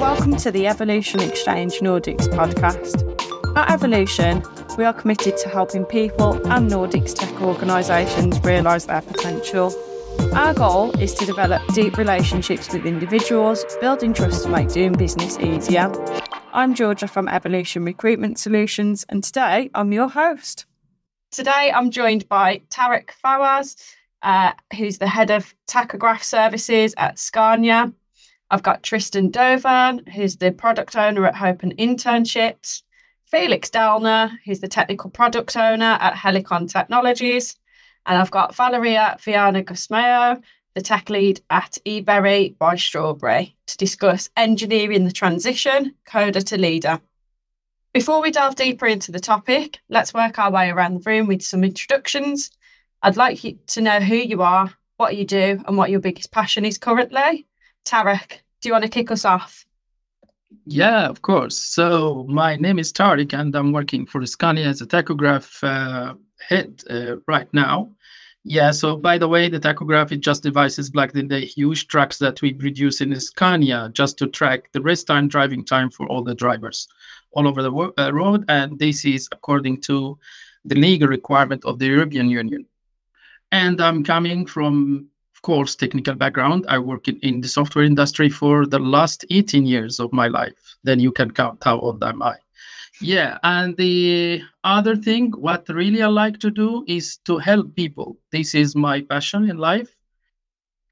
Welcome to the Evolution Exchange Nordics podcast. At Evolution, we are committed to helping people and Nordics tech organisations realise their potential. Our goal is to develop deep relationships with individuals, building trust to make doing business easier. I'm Georgia from Evolution Recruitment Solutions, and today I'm your host. Today I'm joined by Tarek Fawaz, uh, who's the head of tachograph services at Scania. I've got Tristan Dauvergne, who's the product owner at Hopen Internships. Felix Dellner, who's the technical product owner at Helicon Technologies. And I've got Valeria Viana Gusmão, the tech lead at eBerry by Strawberry, to discuss engineering the transition, coder to leader. Before we delve deeper into the topic, let's work our way around the room with some introductions. I'd like you to know who you are, what you do, and what your biggest passion is currently. Tarek, do you want to kick us off? Yeah, of course. So my name is Tarek, and I'm working for Scania as a tachograph uh, head uh, right now. Yeah, so by the way, the tachograph is just devices like in the huge trucks that we produce in Scania just to track the rest time, driving time for all the drivers all over the wo- uh, road. And this is according to the legal requirement of the European Union. And I'm coming from course, technical background. I work in, in the software industry for the last 18 years of my life. Then you can count how old am I. Yeah, and the other thing, what really I like to do is to help people. This is my passion in life.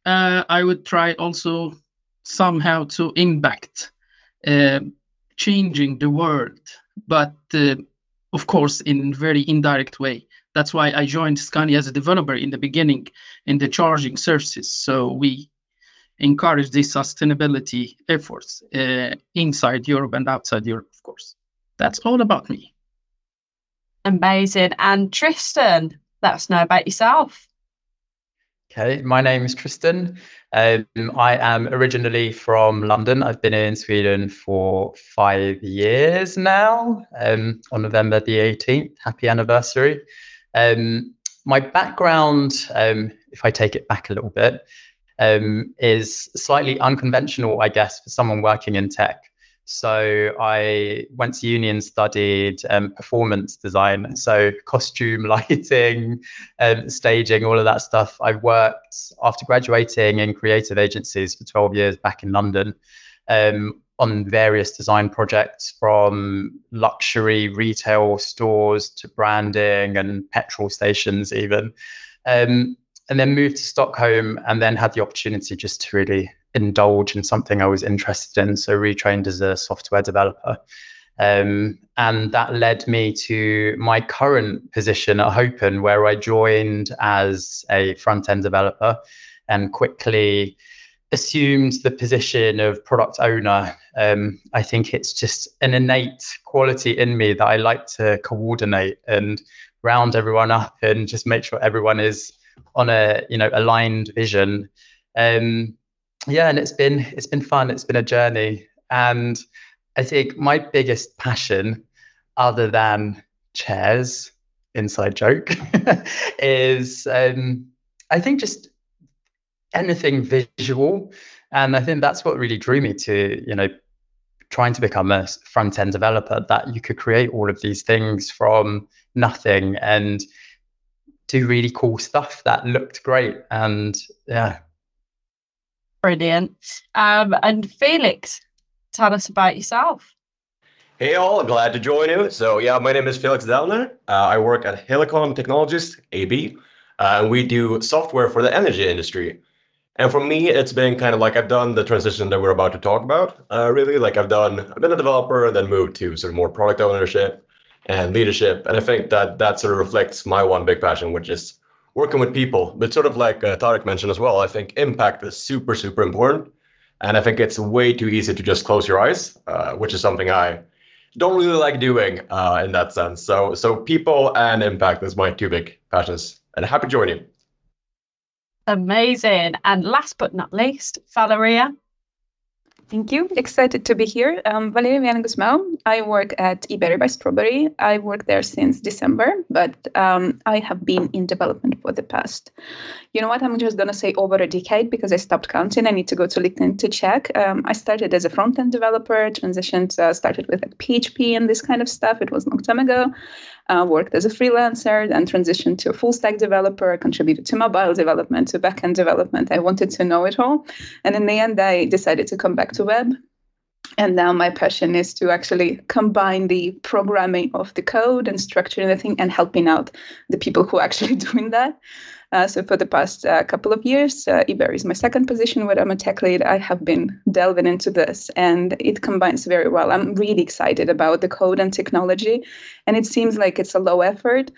Uh, I would try also somehow to impact uh, changing the world, but uh, of course in very indirect way. That's why I joined Scania as a developer in the beginning in the charging services. So we encourage these sustainability efforts uh, inside Europe and outside Europe, of course. That's all about me. Amazing. And Tristan, let us know about yourself. Okay, my name is Tristan. Um, I am originally from London. I've been in Sweden for five years now. Um, on November the 18th, happy anniversary. Um, my background, um, if I take it back a little bit, um, is slightly unconventional, I guess, for someone working in tech. So I went to uni and studied um, performance design, so costume, lighting, um, staging, all of that stuff. I worked after graduating in creative agencies for 12 years back in London. Um, on various design projects from luxury retail stores to branding and petrol stations even. Um, and then moved to stockholm and then had the opportunity just to really indulge in something i was interested in so retrained as a software developer. Um, and that led me to my current position at Hopen, where I joined as a front end developer and quickly assumed the position of product owner. Um, I think it's just an innate quality in me that I like to coordinate and round everyone up and just make sure everyone is on a you know aligned vision. Um, yeah, and it's been it's been fun. It's been a journey, and I think my biggest passion, other than chairs, inside joke, is um, I think just anything visual. And I think that's what really drew me to, you know, trying to become a front end developer, that you could create all of these things from nothing and do really cool stuff that looked great. And yeah. Brilliant. Um, and Felix, tell us about yourself. Hey all, glad to join you. So yeah, my name is Felix Dellner. Uh, I work at Helicon Technologies, AB, uh, and we do software for the energy industry. And for me, it's been kind of like I've done the transition that we're about to talk about. Uh, really, like I've done, I've been a developer and then moved to sort of more product ownership and leadership. And I think that that sort of reflects my one big passion, which is working with people. But sort of like uh, Tarek mentioned as well, I think impact is super, super important. And I think it's way too easy to just close your eyes, uh, which is something I don't really like doing uh, in that sense. So, so people and impact is my two big passions. And happy to join you. Amazing. And last but not least, Valeria. Thank you. Excited to be here. Um, Valeria Viana Gusmão. I work at eBerry by Strawberry. I work there since December, but um, I have been in development for the past, you know what, I'm just going to say over a decade because I stopped counting. I need to go to LinkedIn to check. Um, I started as a front end developer, transitioned, uh, started with like PHP and this kind of stuff. It was a long time ago. Uh, worked as a freelancer, then transitioned to a full stack developer, contributed to mobile development, to backend development. I wanted to know it all. And in the end, I decided to come back to web. And now my passion is to actually combine the programming of the code and structuring the thing and helping out the people who are actually doing that. Uh, so for the past uh, couple of years, uh, eBerry is my second position where I'm a tech lead. I have been delving into this and it combines very well. I'm really excited about the code and technology. And it seems like it's a low effort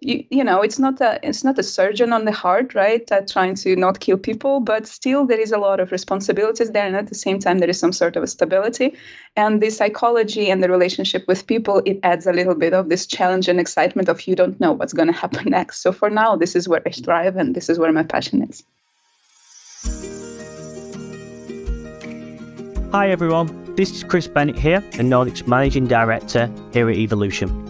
you, you know it's not a it's not a surgeon on the heart right uh, trying to not kill people but still there is a lot of responsibilities there and at the same time there is some sort of a stability. And the psychology and the relationship with people it adds a little bit of this challenge and excitement of you don't know what's going to happen next. So for now this is where i thrive and this is where my passion is. Hi everyone. This is chris bennett here the nordics managing director here at evolution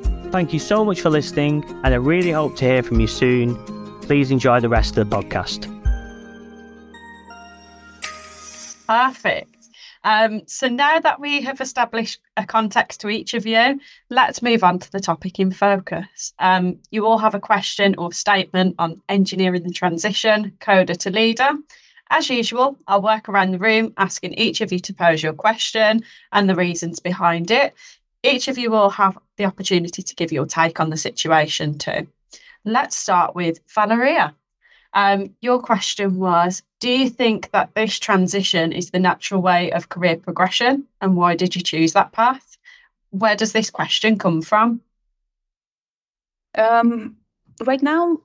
Thank you so much for listening, and I really hope to hear from you soon. Please enjoy the rest of the podcast. Perfect. Um, so now that we have established a context to each of you, let's move on to the topic in focus. Um, you all have a question or statement on engineering the transition, coder to leader. As usual, I'll work around the room asking each of you to pose your question and the reasons behind it. Each of you will have the opportunity to give your take on the situation too. Let's start with Valeria. Um, your question was Do you think that this transition is the natural way of career progression? And why did you choose that path? Where does this question come from? Um, right now,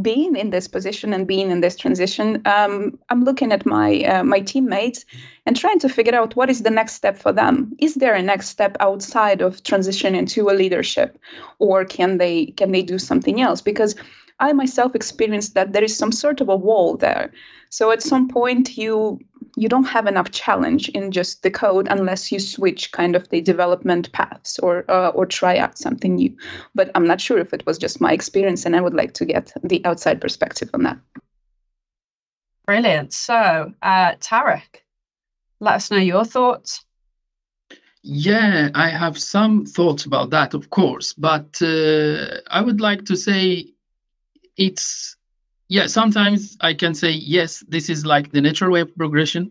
being in this position and being in this transition, um, I'm looking at my uh, my teammates and trying to figure out what is the next step for them. Is there a next step outside of transition into a leadership, or can they can they do something else? Because I myself experienced that there is some sort of a wall there. So at some point you you don't have enough challenge in just the code unless you switch kind of the development paths or uh, or try out something new. But I'm not sure if it was just my experience, and I would like to get the outside perspective on that. Brilliant. So, uh, Tarek, let us know your thoughts. Yeah, I have some thoughts about that, of course, but uh, I would like to say it's yeah sometimes i can say yes this is like the natural way of progression.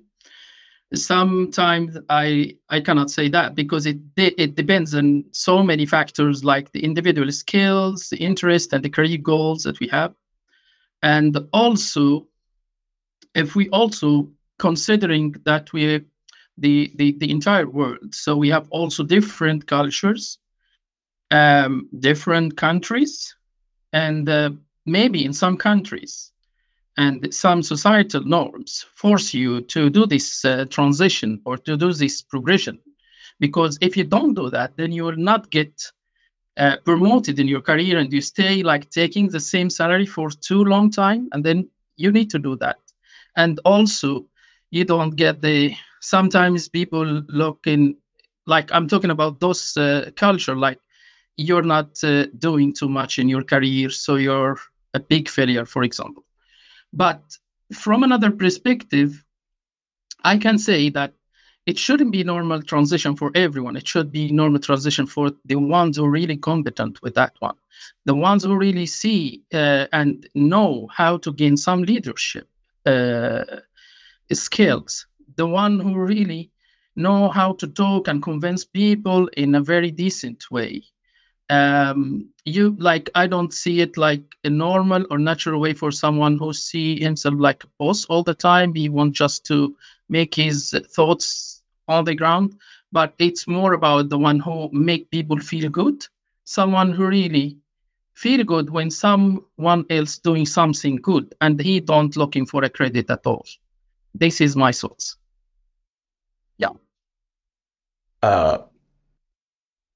Sometimes i i cannot say that because it it depends on so many factors like the individual skills the interest and the career goals that we have. And also if we also considering that we the the, the entire world so we have also different cultures um, different countries and uh, maybe in some countries. And some societal norms force you to do this uh, transition or to do this progression. Because if you don't do that then you will not get uh, promoted in your career and you stay like taking the same salary for too long time and then you need to do that. And also you don't get the sometimes people look in like i'm talking about those uh, culture like you're not uh, doing too much in your career so you're a big failure, for example. But from another perspective, I can say that it shouldn't be normal transition for everyone. It should be normal transition for the ones who are really competent with that one, the ones who really see uh, and know how to gain some leadership uh, skills, the one who really know how to talk and convince people in a very decent way um, you like i don't see it like a normal or natural way for someone who see himself like a boss all the time he wants just to make his thoughts on the ground, but it's more about the one who make people feel good, someone who really feel good when someone else doing something good and he don't looking for a credit at all. This is my thoughts. Yeah. Uh,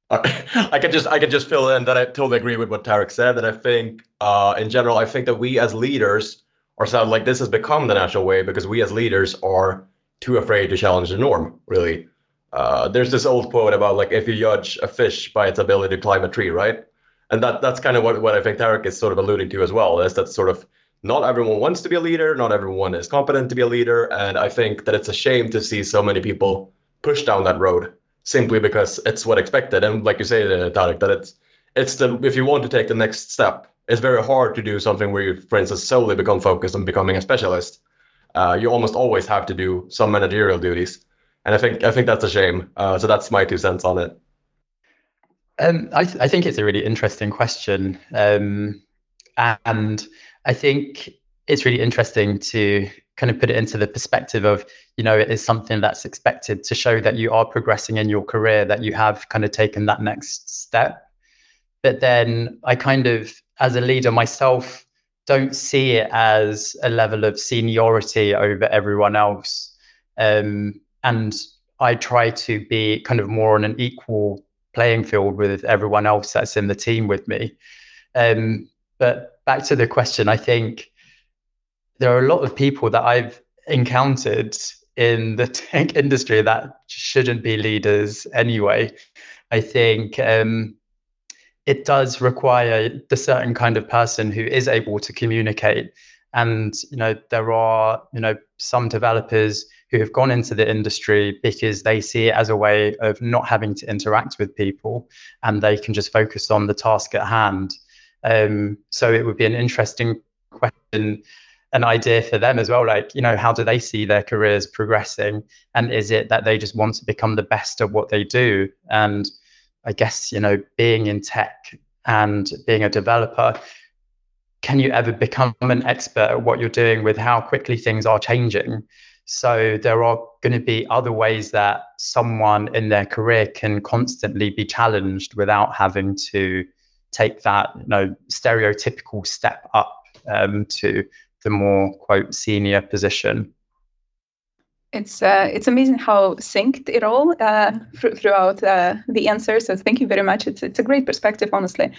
I could just I could just fill in that I totally agree with what Tarek said. That I think uh, in general, I think that we as leaders or sound like this has become the natural way because we as leaders are too afraid to challenge the norm. Really, uh, there's this old quote about like if you judge a fish by its ability to climb a tree, right? And that that's kind of what, what I think Tarek is sort of alluding to as well. Is that sort of not everyone wants to be a leader, not everyone is competent to be a leader, and I think that it's a shame to see so many people push down that road simply because it's what expected. And like you say, uh, Tarek, that it's it's the if you want to take the next step, it's very hard to do something where you, for instance, solely become focused on becoming a specialist. Uh, you almost always have to do some managerial duties, and I think I think that's a shame. Uh, so that's my two cents on it. Um, I, th- I, think it's a really interesting question. Um, and I think it's really interesting to kind of put it into the perspective of, you know, it is something that's expected to show that you are progressing in your career, that you have kind of taken that next step. But then I kind of, as a leader myself, don't see it as a level of seniority over everyone else. Um, and I try to be kind of more on an equal playing field with everyone else that's in the team with me. Um, but back to the question, I think there are a lot of people that I've encountered in the tech industry that shouldn't be leaders anyway. I think um, it does require the certain kind of person who is able to communicate. And you know, there are you know some developers who have gone into the industry because they see it as a way of not having to interact with people and they can just focus on the task at hand. Um, so it would be an interesting question, an idea for them as well. Like, you know, how do they see their careers progressing? And is it that they just want to become the best at what they do? And I guess, you know, being in tech and being a developer, can you ever become an expert at what you're doing with how quickly things are changing? So there are going to be other ways that someone in their career can constantly be challenged without having to take that you know stereotypical step up um, to the more quote senior position. It's uh, it's amazing how synced it all uh, throughout uh, the answer. So thank you very much. It's it's a great perspective, honestly.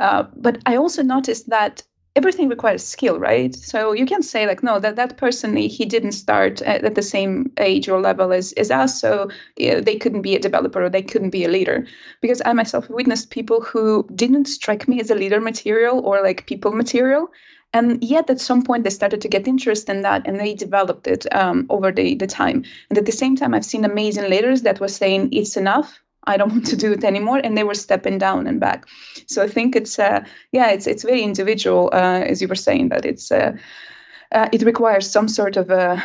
Uh, but I also noticed that everything requires skill right? So you can say like no that that person he didn't start at, at the same age or level as, as us so they couldn't be a developer or they couldn't be a leader. Because i myself witnessed people who didn't strike me as a leader material or like people material. And yet at some point they started to get interest in that and they developed it um, over the, the time. And at the same time i've seen amazing leaders that were saying it's enough I don't want to do it anymore, and they were stepping down and back. So I think it's uh, yeah, it's it's very individual, uh, as you were saying that it's uh, uh it requires some sort of a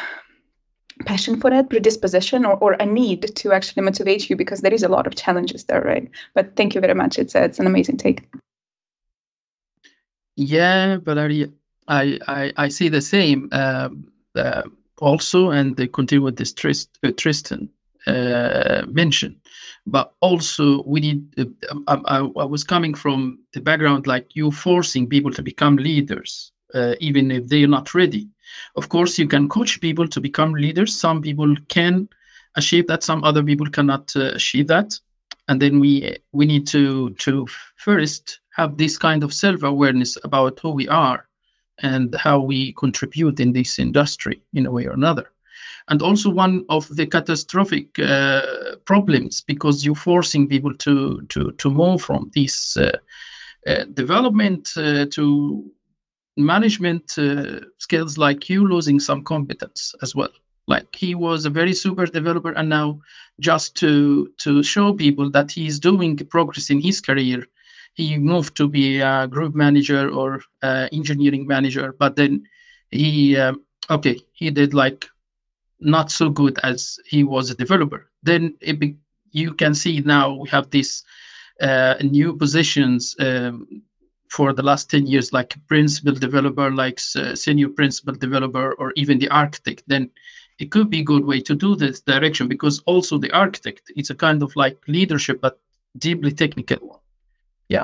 passion for it, predisposition, or, or a need to actually motivate you because there is a lot of challenges there, right? But thank you very much. It's uh, it's an amazing take. Yeah, Valeria, I I, I see the same uh, also, and they continue with this Trist, Tristan mentioned but also we need uh, I, I, I, was coming from the background like you forcing people to become leaders uh, even if they're not ready. Of course you can coach people to become leaders. Some people can achieve that some other people cannot uh, achieve that. And then we we need to to first have this kind of self-awareness about who we are and how we contribute in this industry in a way or another and also one of the catastrophic uh, problems because you're forcing people to to to move from this uh, uh, development uh, to management skills like you losing some competence as well. Like he was a very super developer and now just to to show people that he's doing progress in his career he moved to be a group manager or engineering manager but then he um, okay he did like not so good as he was a developer. Then be, you can see now we have these uh, new positions um, for the last 10 years, like principal developer, like uh, senior principal developer, or even the architect. Then it could be a good way to do this direction because also the architect it's a kind of like leadership but deeply technical one yeah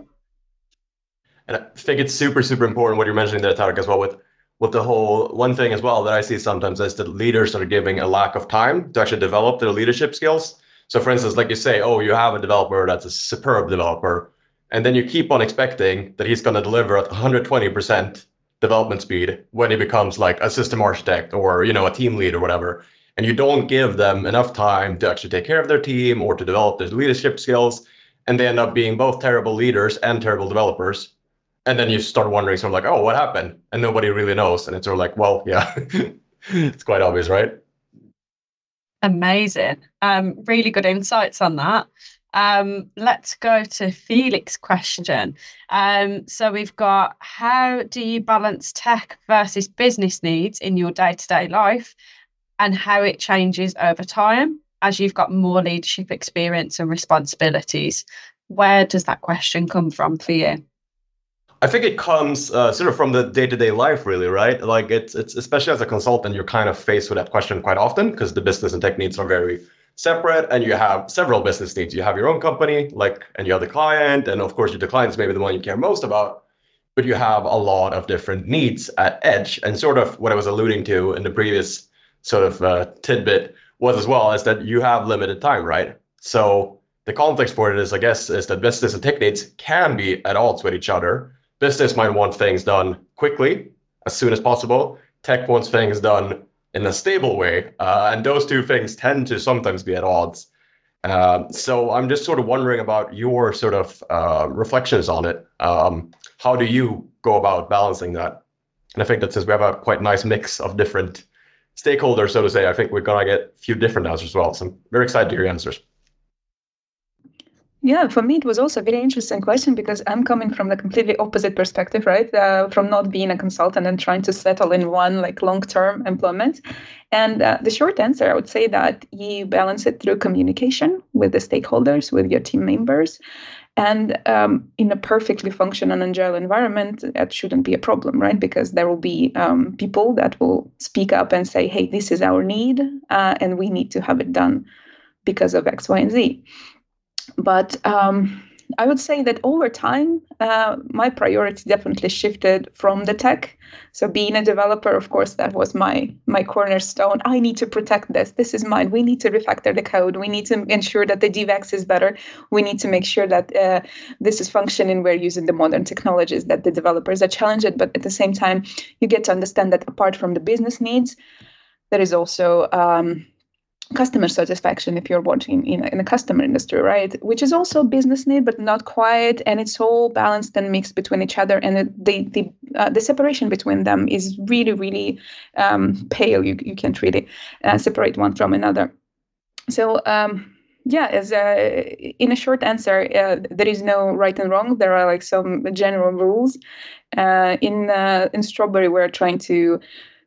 and i think it's super super important what you're mentioning there tarek as well with with the whole one thing as well that i see sometimes is that leaders are giving a lack of time to actually develop their leadership skills. So for instance like you say oh you have a developer that's a superb developer and then you keep on expecting that he's going to deliver at 120% development speed when he becomes like a system architect or you know a team lead or whatever. And you don't give them enough time to actually take care of their team or to develop their leadership skills and they end up being both terrible leaders and terrible developers and then you start wondering sort of like oh what happened and nobody really knows and it's sort of like well yeah it's quite obvious right amazing um really good insights on that um, let's go to felix question. Um, so we've got how do you balance tech versus business needs in your day to day life and how it changes over time as you've got more leadership experience and responsibilities? Where does that question come from for you? I think it comes uh, sort of from the day-to-day life, really, right? Like it's it's especially as a consultant, you're kind of faced with that question quite often because the business and tech needs are very separate and you have several business needs. You have your own company, like, and you have the client, and of course, your client is maybe the one you care most about. But you have a lot of different needs at edge, and sort of what I was alluding to in the previous sort of uh, tidbit was as well is that you have limited time, right? So the context for it is, I guess, is that business and tech needs can be at odds with each other. Business might want things done quickly, as soon as possible. Tech wants things done in a stable way. Uh, and those two things tend to sometimes be at odds. Uh, so I'm just sort of wondering about your sort of uh, reflections on it. Um, how do you go about balancing that? And I think that since we have a quite nice mix of different stakeholders, so to say, I think we're going to get a few different answers as well. So I'm very excited to hear your answers. Yeah, for me, it was also a very interesting question because I'm coming from the completely opposite perspective, right? Uh, from not being a consultant and trying to settle in one like long term employment. And uh, the short answer, I would say that you balance it through communication with the stakeholders, with your team members. And um, in a perfectly functional agile environment, that shouldn't be a problem, right? Because there will be um, people that will speak up and say, hey, this is our need, uh, and we need to have it done because of X, Y, and Z. But um, I would say that over time, uh, my priority definitely shifted from the tech. So being a developer, of course, that was my my cornerstone. I need to protect this. This is mine. We need to refactor the code. We need to ensure that the DevX is better. We need to make sure that uh, this is functioning. We're using the modern technologies that the developers are challenged. But at the same time, you get to understand that apart from the business needs, there is also um, customer satisfaction if you're working in in a customer industry right? Which is also business need but not quite and it's all balanced and mixed between each other and the the uh, the separation between them is really really um, pale. You, you can't really uh, separate one from another. So um, yeah as a, in a short answer uh, there is no right and wrong. There are like some general rules uh, in uh, in strawberry we're trying to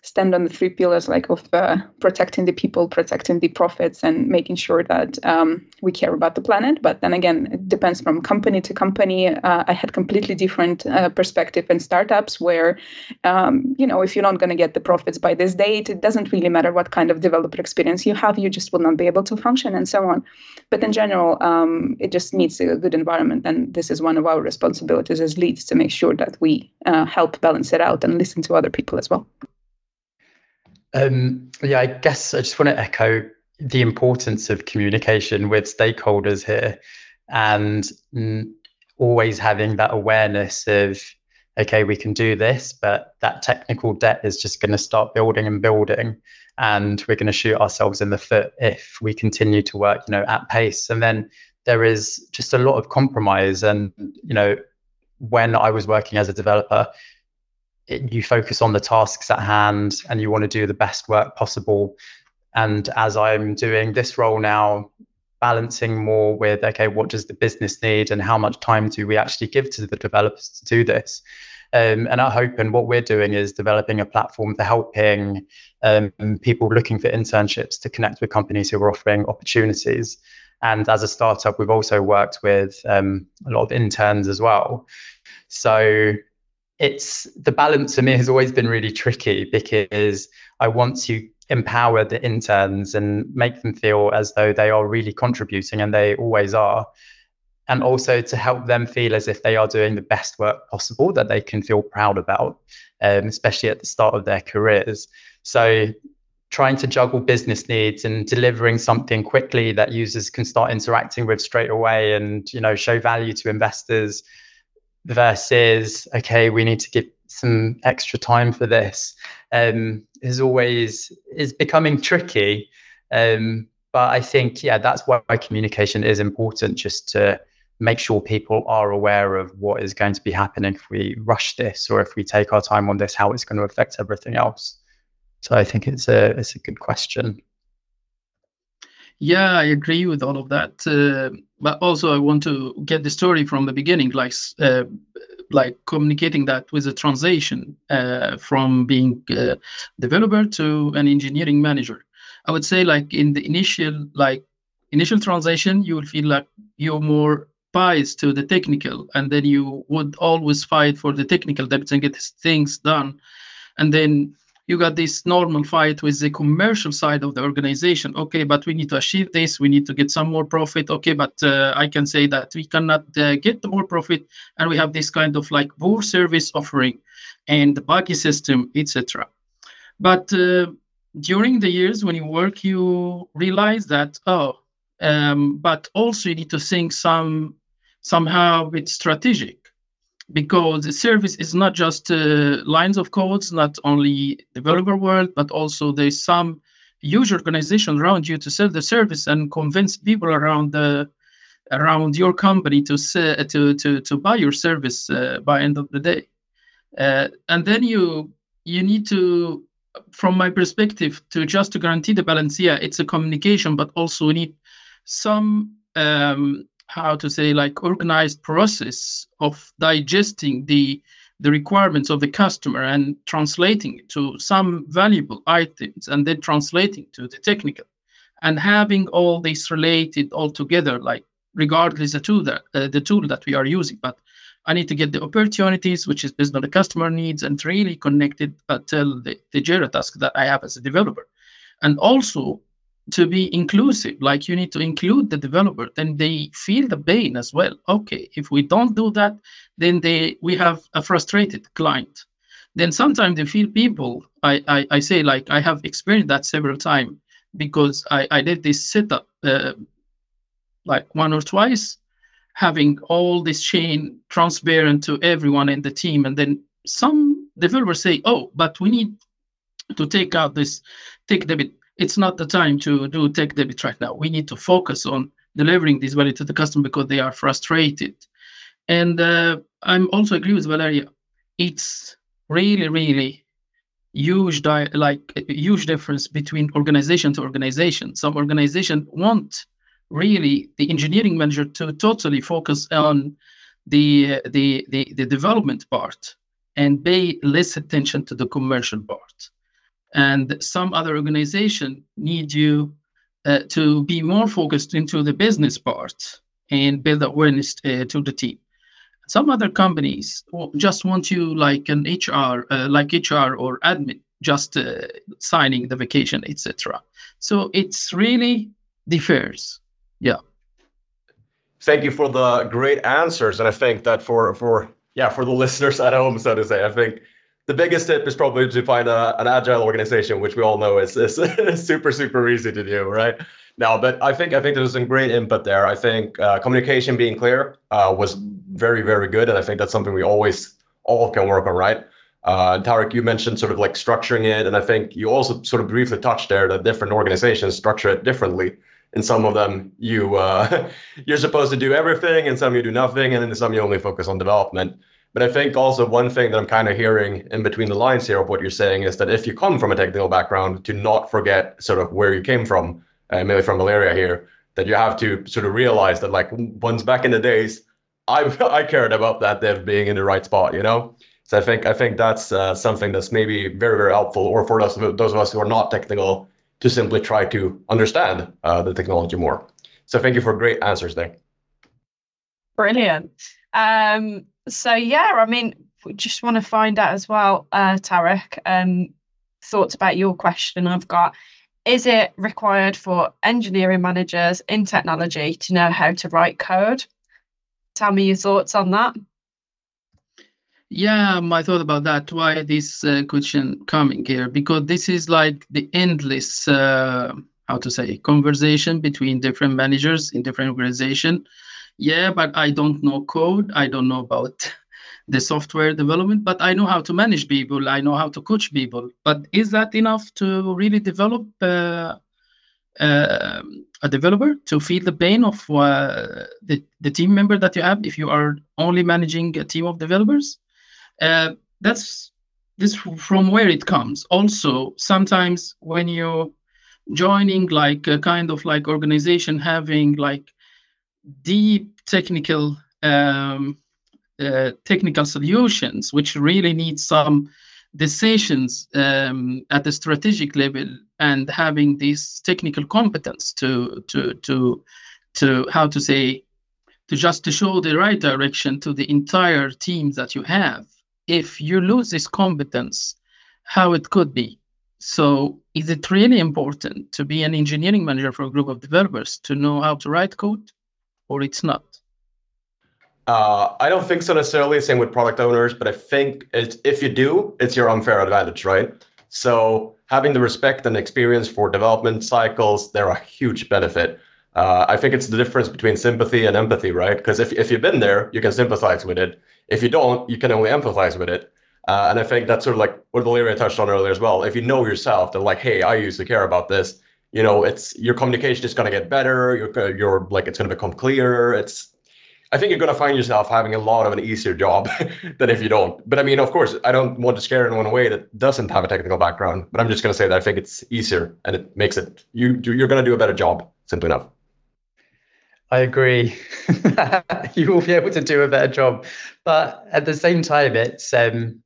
stand on the three pillars like of uh, protecting the people protecting the profits and making sure that um, we care about the planet. But then again it depends from company to company. Uh, i had completely different uh, perspective in startups where um, you know if you're not going to get the profits by this date it doesn't really matter what kind of developer experience you have you just will not be able to function and so on. But in general um, it just needs a good environment and this is one of our responsibilities as leads to make sure that we uh, help balance it out and listen to other people as well um, yeah, I guess I just want to echo the importance of communication with stakeholders here and always having that awareness of, okay, we can do this, but that technical debt is just going to start building and building. And we're going to shoot ourselves in the foot if we continue to work, you know, at pace. And then there is just a lot of compromise. And, you know, when I was working as a developer, it, you focus on the tasks at hand and you want to do the best work possible. And as I'm doing this role now, balancing more with okay, what does the business need and how much time do we actually give to the developers to do this? Um, and at and what we're doing is developing a platform for helping um, people looking for internships to connect with companies who are offering opportunities. And as a startup, we've also worked with um, a lot of interns as well. So it's the balance for me has always been really tricky because I want to empower the interns and make them feel as though they are really contributing and they always are and also to help them feel as if they are doing the best work possible that they can feel proud about, um, especially at the start of their careers. So, trying to juggle business needs and delivering something quickly that users can start interacting with straight away and you know show value to investors versus okay we need to give some extra time for this um, is always is becoming tricky um, but i think yeah that's why communication is important just to make sure people are aware of what is going to be happening if we rush this or if we take our time on this, how it's going to affect everything else. So I think it's a it's a good question. Yeah, I agree with all of that. Uh, but also, I want to get the story from the beginning, like uh, like communicating that with a transition uh, from being a developer to an engineering manager. I would say, like in the initial like initial transition, you will feel like you're more biased to the technical and then you would always fight for the technical debits and get things done and then you got this normal fight with the commercial side of the organization. Okay but we need to achieve this. We need to get some more profit. Okay but uh, i can say that we cannot uh, get more profit. And we have this kind of like poor service offering and the buggy system etc but uh, during the years when you work you realize that oh um, but also you need to think some somehow it's strategic because the service is not just uh, lines of codes, not only developer world, but also there's some huge organization around you to sell the service and convince people around the around your company to to to to buy your service uh, by end of the day. Uh, and then you you need to, from my perspective, to just to guarantee the balance. Yeah, it's a communication, but also we need some um, how to say like organized process of digesting the the requirements of the customer and translating to some valuable items and then translating to the technical. And having all this related all together like regardless the tool that uh, the tool that we are using. But i need to get the opportunities which is based on the customer needs and really connected until the, the jira task that i have as a developer. And also to be inclusive like you need to include the developer then they feel the pain as well. Okay if we don't do that then they we have a frustrated client. Then sometimes they feel people i i, I say like i have experienced that several times because i i did this setup uh, like one or twice having all this chain transparent to everyone in the team. And then some developers say oh but we need to take out this take debit it's not the time to do tech debit right now. We need to focus on delivering this value to the customer because they are frustrated. And uh, I'm also agree with Valeria. It's really, really huge, di- like huge difference between organization to organization. Some organization want really the engineering manager to totally focus on the the the, the development part and pay less attention to the commercial part and some other organization need you uh, to be more focused into the business part and build awareness uh, to the team. Some other companies just want you like an HR, uh, like HR or admin, just uh, signing the vacation, etc. So it's really differs. Yeah. Thank you for the great answers, and I think that for for yeah for the listeners at home, so to say, I think the biggest tip is probably to find a, an agile organization, which we all know is, is, super, super easy to do, right? Now, but I think I think there's some great input there. I think uh, communication being clear uh, was very, very good, and I think that's something we always all can work on, right? Uh, Tarek, you mentioned sort of like structuring it, and I think you also sort of briefly touched there that different organizations structure it differently. In some of them, you uh, you're supposed to do everything, and some you do nothing, and in some you only focus on development. But I think also one thing that I'm kind of hearing in between the lines here of what you're saying is that if you come from a technical background, to not forget sort of where you came from, uh, maybe from Valeria here, that you have to sort of realize that like once back in the days, I I cared about that dev being in the right spot, you know. So I think I think that's uh, something that's maybe very very helpful, or for those those of us who are not technical, to simply try to understand uh, the technology more. So thank you for great answers there. Brilliant. Um, so yeah, I mean, we just want to find out as well, uh, Tarek. Um, thoughts about your question. I've got is it required for engineering managers in technology to know how to write code? Tell me your thoughts on that. Yeah, my thought about that. Why this uh, question coming here? Because this is like the endless, uh, how to say, conversation between different managers in different organization. Yeah, but I don't know code. I don't know about the software development, but I know how to manage people. I know how to coach people. But is that enough to really develop uh, uh, a developer to feel the pain of uh, the, the team member that you have if you are only managing a team of developers? Uh, that's this from where it comes. Also, sometimes when you're joining like a kind of like organization having like deep technical um, uh, technical solutions, which really need some decisions um, at the strategic level and having this technical competence to to to to how to say to just to show the right direction to the entire team that you have. If you lose this competence how it could be? So is it really important to be an engineering manager for a group of developers to know how to write code or it's not uh, I don't think so necessarily. Same with product owners, but I think if you do, it's your unfair advantage, right? So having the respect and experience for development cycles, they're a huge benefit. Uh, I think it's the difference between sympathy and empathy, right? Because if, if you've been there, you can sympathize with it. If you don't, you can only empathize with it. Uh, and I think that's sort of like what Valeria touched on earlier as well. If you know yourself that like, hey, I used to care about this, you know, it's your communication is going to get better. You're, you're like, it's going to become clearer. It's I think you're going to find yourself having a lot of an easier job than if you don't. But I mean, of course, I don't want to scare anyone away that doesn't have a technical background. But I'm just going to say that I think it's easier and it makes it you you're going to do a better job. Simply enough. I agree. you will be able to do a better job, but at the same time, it's um,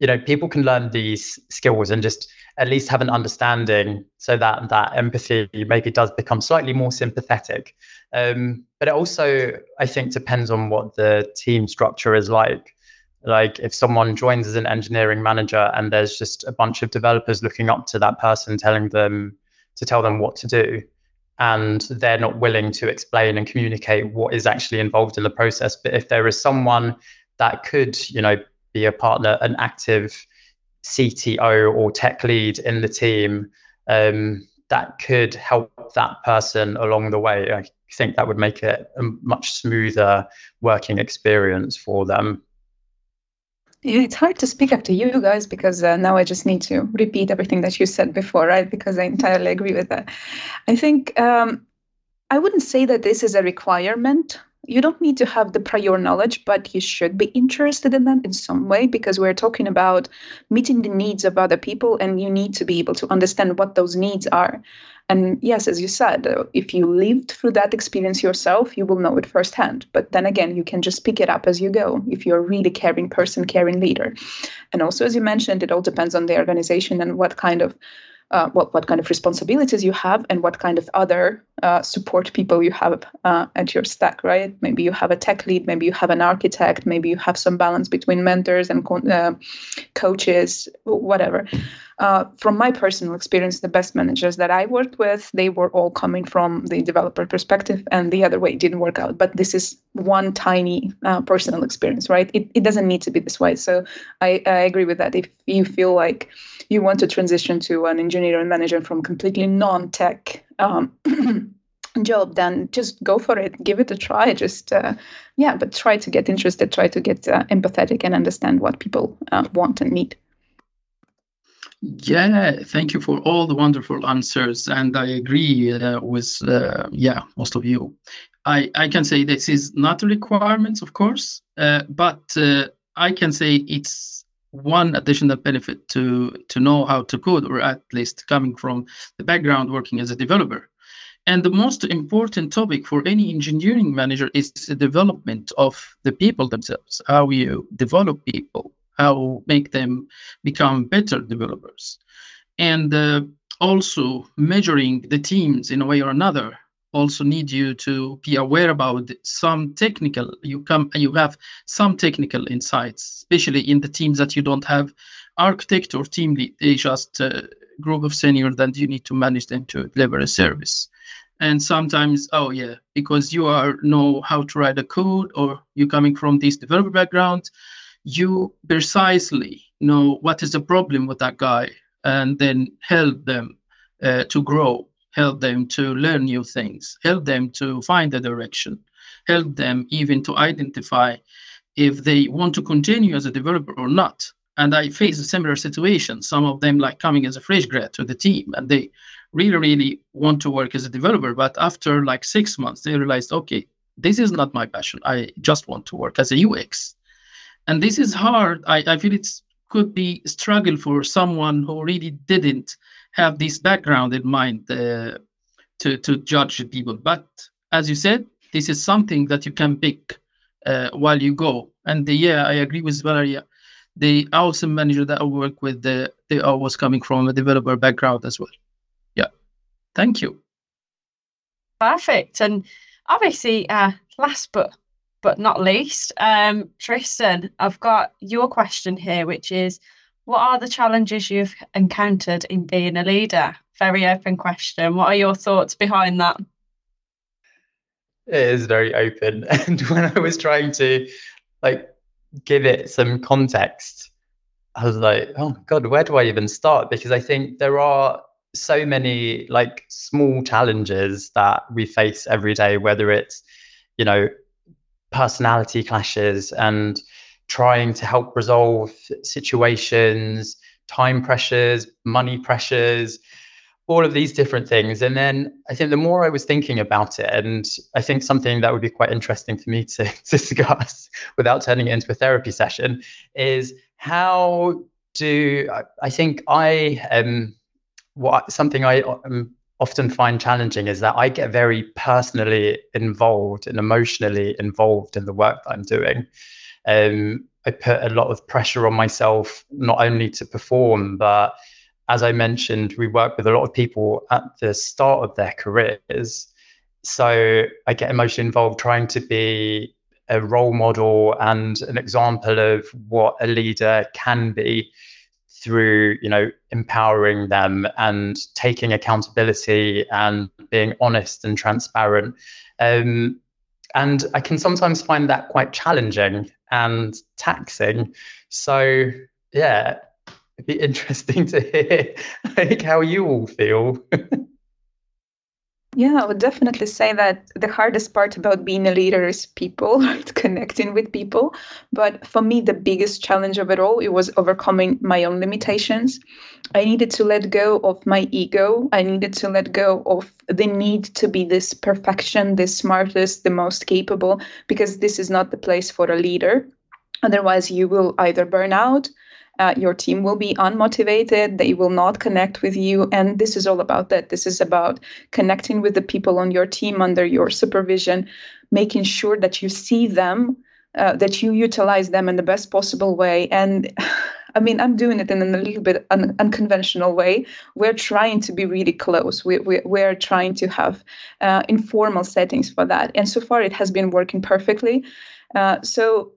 you know people can learn these skills and just at least have an understanding so that that empathy maybe does become slightly more sympathetic. Um, but it also i think depends on what the team structure is like. Like if someone joins as an engineering manager and there's just a bunch of developers looking up to that person telling them to tell them what to do and they're not willing to explain and communicate what is actually involved in the process. But if there is someone that could you know be a partner an active CTO or tech lead in the team um, that could help that person along the way. I think that would make it a much smoother working experience for them. It's hard to speak up to you guys because uh, now I just need to repeat everything that you said before, right? Because I entirely agree with that. I think um, I wouldn't say that this is a requirement you don't need to have the prior knowledge, but you should be interested in them in some way because we're talking about meeting the needs of other people and you need to be able to understand what those needs are. And yes, as you said, uh, if you lived through that experience yourself, you will know it firsthand. But then again, you can just pick it up as you go if you're a really caring person, caring leader. And also, as you mentioned, it all depends on the organization and what kind of uh, what what kind of responsibilities you have and what kind of other uh, support people you have uh, at your stack, right? Maybe you have a tech lead, maybe you have an architect, maybe you have some balance between mentors and co- uh, coaches, whatever. Uh, from my personal experience, the best managers that I worked with, they were all coming from the developer perspective, and the other way didn't work out. But this is one tiny uh, personal experience, right? It, it doesn't need to be this way. So I, I agree with that. If you feel like you want to transition to an engineer and manager from completely non-tech um, job then just go for it give it a try just uh, yeah but try to get interested try to get uh, empathetic and understand what people uh, want and need yeah, thank you for all the wonderful answers, and I agree uh, with uh, yeah most of you. I I can say this is not a requirement, of course, uh, but uh, I can say it's one additional benefit to to know how to code, or at least coming from the background working as a developer. And the most important topic for any engineering manager is the development of the people themselves. How you develop people how make them become better developers. And uh, also measuring the teams in a way or another also need you to be aware about some technical you come you have some technical insights especially in the teams that you don't have architect or team lead they just a group of senior that you need to manage them to deliver a service. And sometimes oh yeah because you are know how to write a code or you coming from this developer background you precisely know what is the problem with that guy and then help them uh, to grow help them to learn new things help them to find the direction help them even to identify if they want to continue as a developer or not. And i face a similar situation some of them like coming as a fresh grad to the team and they really really want to work as a developer but after like six months they realized okay this is not my passion. I just want to work as a ux and this is hard. I, I feel it could be struggle for someone who really didn't have this background in mind uh, to to judge people. But as you said this is something that you can pick uh, while you go. And the, yeah i agree with valeria. The awesome manager that i work with the, they are was coming from a developer background as well. Yeah. Thank you. Perfect. And obviously uh, last but but not least, um, Tristan, I've got your question here, which is what are the challenges you've encountered in being a leader? Very open question. What are your thoughts behind that? It is very open. And when I was trying to like give it some context, I was like, oh God, where do I even start? Because I think there are so many like small challenges that we face every day, whether it's, you know, personality clashes and trying to help resolve situations, time pressures, money pressures, all of these different things. And then I think the more I was thinking about it, and I think something that would be quite interesting for me to, to discuss without turning it into a therapy session is how do I think I um what something I um, often find challenging is that I get very personally involved and emotionally involved in the work that I'm doing. Um, I put a lot of pressure on myself, not only to perform, but as I mentioned, we work with a lot of people at the start of their careers. So I get emotionally involved trying to be a role model and an example of what a leader can be through you know empowering them and taking accountability and being honest and transparent. Um, and i can sometimes find that quite challenging and taxing. So yeah it'd be interesting to hear like how you all feel Yeah, I would definitely say that the hardest part about being a leader is people, right? connecting with people. But for me, the biggest challenge of it all, it was overcoming my own limitations. I needed to let go of my ego. I needed to let go of the need to be this perfection, the smartest, the most capable, because this is not the place for a leader. Otherwise, you will either burn out uh, your team will be unmotivated they will not connect with you and this is all about that this is about connecting with the people on your team under your supervision making sure that you see them uh, that you utilize them in the best possible way and I mean, I'm doing it in a little bit un- unconventional way. We're trying to be really close. We, we, we're trying to have uh, informal settings for that. And so far, it has been working perfectly. Uh, so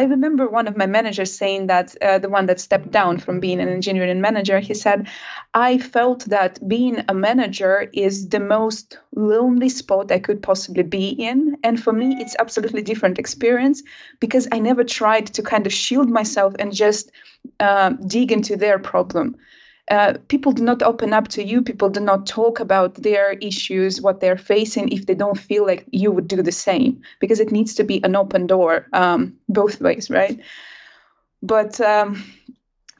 I remember one of my managers saying that uh, the one that stepped down from being an engineering manager, he said, I felt that being a manager is the most lonely spot I could possibly be in. And for me, it's absolutely different experience because I never tried to kind of shield myself and just uh, dig into their problem. Uh, people do not open up to you. People do not talk about their issues, what they're facing, if they don't feel like you would do the same, because it needs to be an open door um, both ways, right? But um,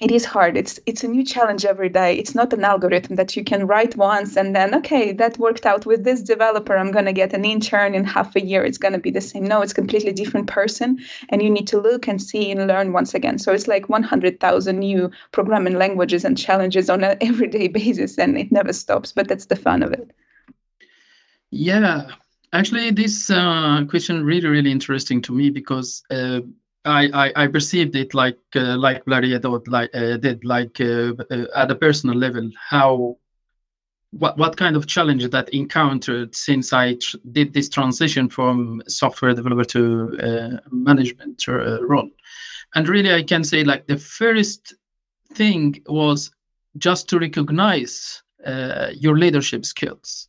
it is hard. It's it's a new challenge every day. It's not an algorithm that you can write once and then okay that worked out with this developer. I'm going to get an intern in half a year. It's going to be the same. No it's completely different person and you need to look and see and learn once again. So it's like 100000 new programming languages and challenges on an everyday basis and it never stops but that's the fun of it. Yeah. Actually this uh, question really really interesting to me because uh, I, I, I perceived it like uh, like Valeria did like uh, did like uh, uh, at a personal level how what what kind of challenge that encountered since I tr- did this transition from software developer to uh, management uh, role, and really I can say like the first thing was just to recognize your leadership skills.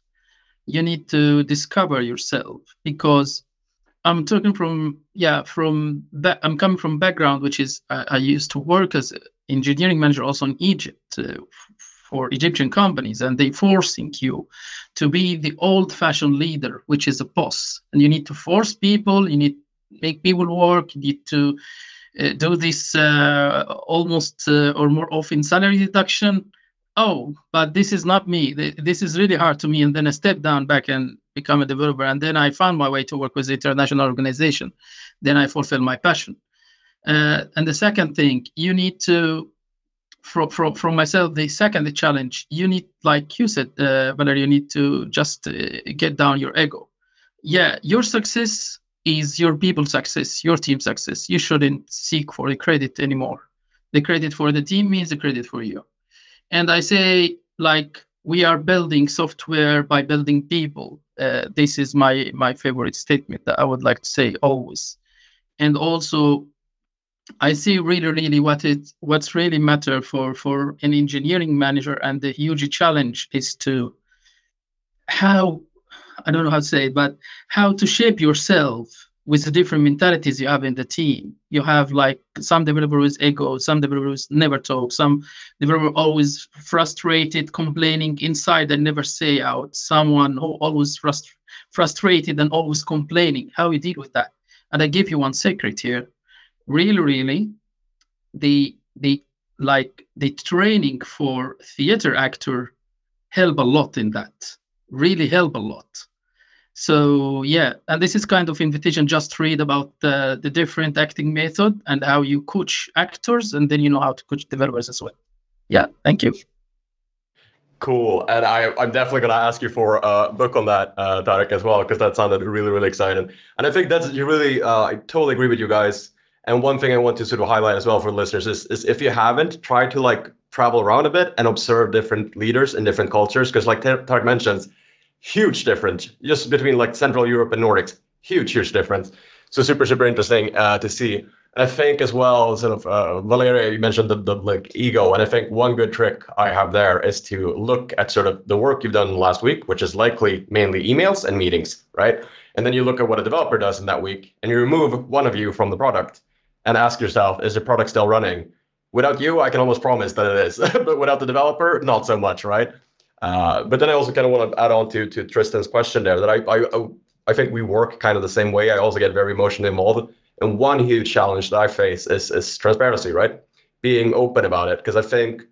You need to discover yourself because I'm talking from yeah from that I'm coming from background which is I, I used to work as engineering manager also in Egypt uh, for Egyptian companies, and they forcing you to be the old-fashioned leader, which is a boss, and you need to force people, you need make people work, you need to uh, do this uh, almost uh, or more often salary deduction. Oh, but this is not me. This is really hard to me. And then I step down back and become a developer. And then I found my way to work with the international organization. Then I fulfilled my passion. Uh, and the second thing, you need to from from from myself the second challenge you need like you said uh, Valerie you need to just uh, get down your ego yeah your success is your people success your team success you shouldn't seek for the credit anymore the credit for the team means the credit for you and i say like we are building software by building people uh, this is my my favorite statement that i would like to say always. And also I see really, really what it what's really matter for for an engineering manager, and the huge challenge is to how I don't know how to say it, but how to shape yourself with the different mentalities you have in the team. You have like some developers ego, some developers never talk, some developer always frustrated, complaining inside and never say out. Someone who always frust- frustrated and always complaining. How you deal with that? And I give you one secret here really, really, the the like the training for theater actor help a lot in that. Really help a lot. So yeah, and this is kind of invitation. Just read about the the different acting method and how you coach actors, and then you know how to coach developers as well. Yeah, thank you. Cool, and I, I'm definitely gonna ask you for a book on that, uh, Tarek, as well, because that sounded really, really exciting. And I think that's you really, uh, I totally agree with you guys. And one thing I want to sort of highlight as well for listeners is, is if you haven't, try to like travel around a bit and observe different leaders in different cultures. Because like Tarek mentions, huge difference just between like Central Europe and Nordics. Huge, huge difference. So super, super interesting uh, to see. I think as well, sort of uh, Valeria, you mentioned the, the like ego, and I think one good trick I have there is to look at sort of the work you've done last week, which is likely mainly emails and meetings, right? And then you look at what a developer does in that week, and you remove one of you from the product and ask yourself, is the product still running? Without you, I can almost promise that it is, but without the developer, not so much, right? Uh, but then I also kind of want to add on to to Tristan's question there that I, I I think we work kind of the same way. I also get very emotionally involved, and one huge challenge that I face is is transparency, right? Being open about it, because I think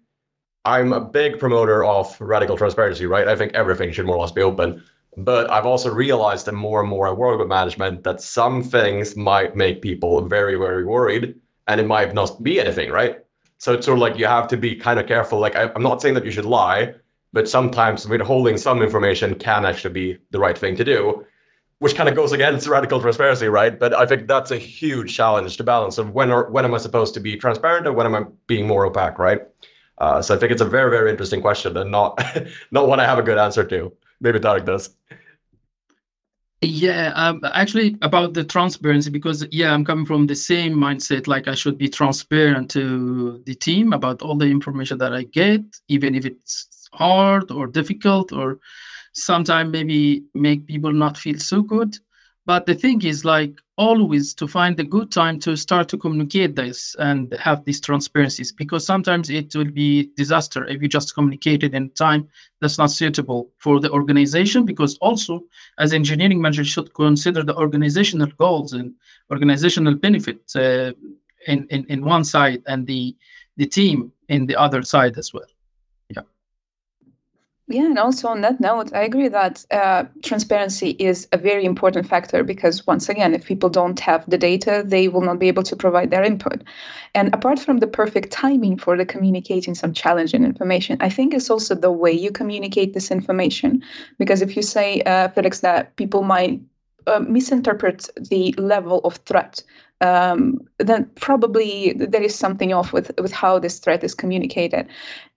I'm a big promoter of radical transparency, right? I think everything should more or less be open. But I've also realized that more and more I work with management that some things might make people very, very worried and it might not be anything, right? So it's sort of like you have to be kind of careful. Like I, am not saying that you should lie, but sometimes withholding some information can actually be the right thing to do, which kind of goes against radical transparency, right? But I think that's a huge challenge to balance of when or when am I supposed to be transparent and when am I being more opaque, right? Uh, so I think it's a very, very interesting question and not not one I have a good answer to. Maybe Tarek does. Yeah, um, actually about the transparency because yeah, I'm coming from the same mindset. Like I should be transparent to the team about all the information that I get, even if it's hard or difficult or sometimes maybe make people not feel so good. But the thing is, like always, to find a good time to start to communicate this and have these transparencies, because sometimes it will be disaster if you just communicate it in time that's not suitable for the organization. Because also, as engineering manager, should consider the organizational goals and organizational benefits uh, in, in in one side and the the team in the other side as well. Yeah, and also on that note, I agree that uh, transparency is a very important factor because, once again, if people don't have the data, they will not be able to provide their input. And apart from the perfect timing for the communicating some challenging information, I think it's also the way you communicate this information. Because if you say, uh, Felix, that people might uh, misinterpret the level of threat um, then probably there is something off with, with how this threat is communicated.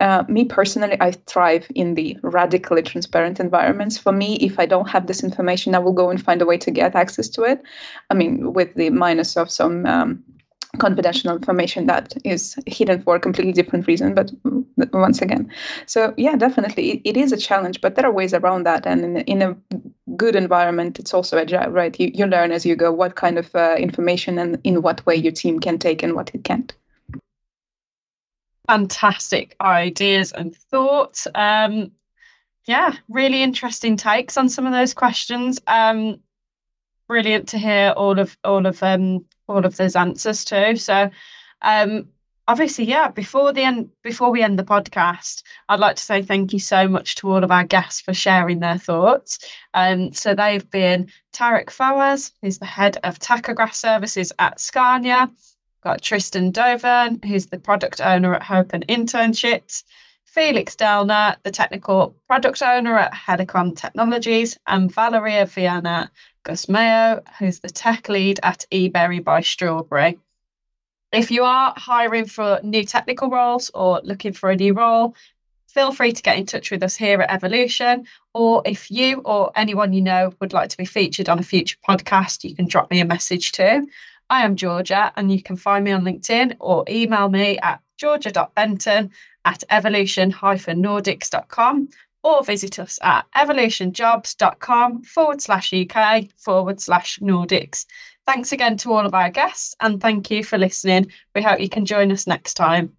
Uh, me personally, I thrive in the radically transparent environments. For me, if I don't have this information, I will go and find a way to get access to it. I mean, with the minus of some um, confidential information that is hidden for a completely different reason but once again. So yeah definitely it, it is a challenge but there are ways around that. And in, in a good environment it's also agile right? You, you learn as you go what kind of uh, information and in what way your team can take and what it can't. Fantastic ideas and thoughts. Um yeah really interesting takes on some of those questions. Um brilliant to hear all of all of um all of those answers too. So, um, obviously, yeah. Before the end, before we end the podcast, I'd like to say thank you so much to all of our guests for sharing their thoughts. Um, so they've been Tarek Fawaz, who's the head of tachograph services at Scania. Got Tristan Dauvergne, who's the product owner at Hopen Internships. Felix Dellner, the technical product owner at Helicon Technologies, and Valeria Viana Gusmão, who's the tech lead at eBerry by Strawberry. If you are hiring for new technical roles or looking for a new role, feel free to get in touch with us here at Evolution. Or if you or anyone you know would like to be featured on a future podcast, you can drop me a message too. I am Georgia, and you can find me on LinkedIn or email me at georgia.benton at evolution-nordics.com or visit us at evolutionjobs.com forward slash UK forward slash Nordics. Thanks again to all of our guests and thank you for listening. We hope you can join us next time.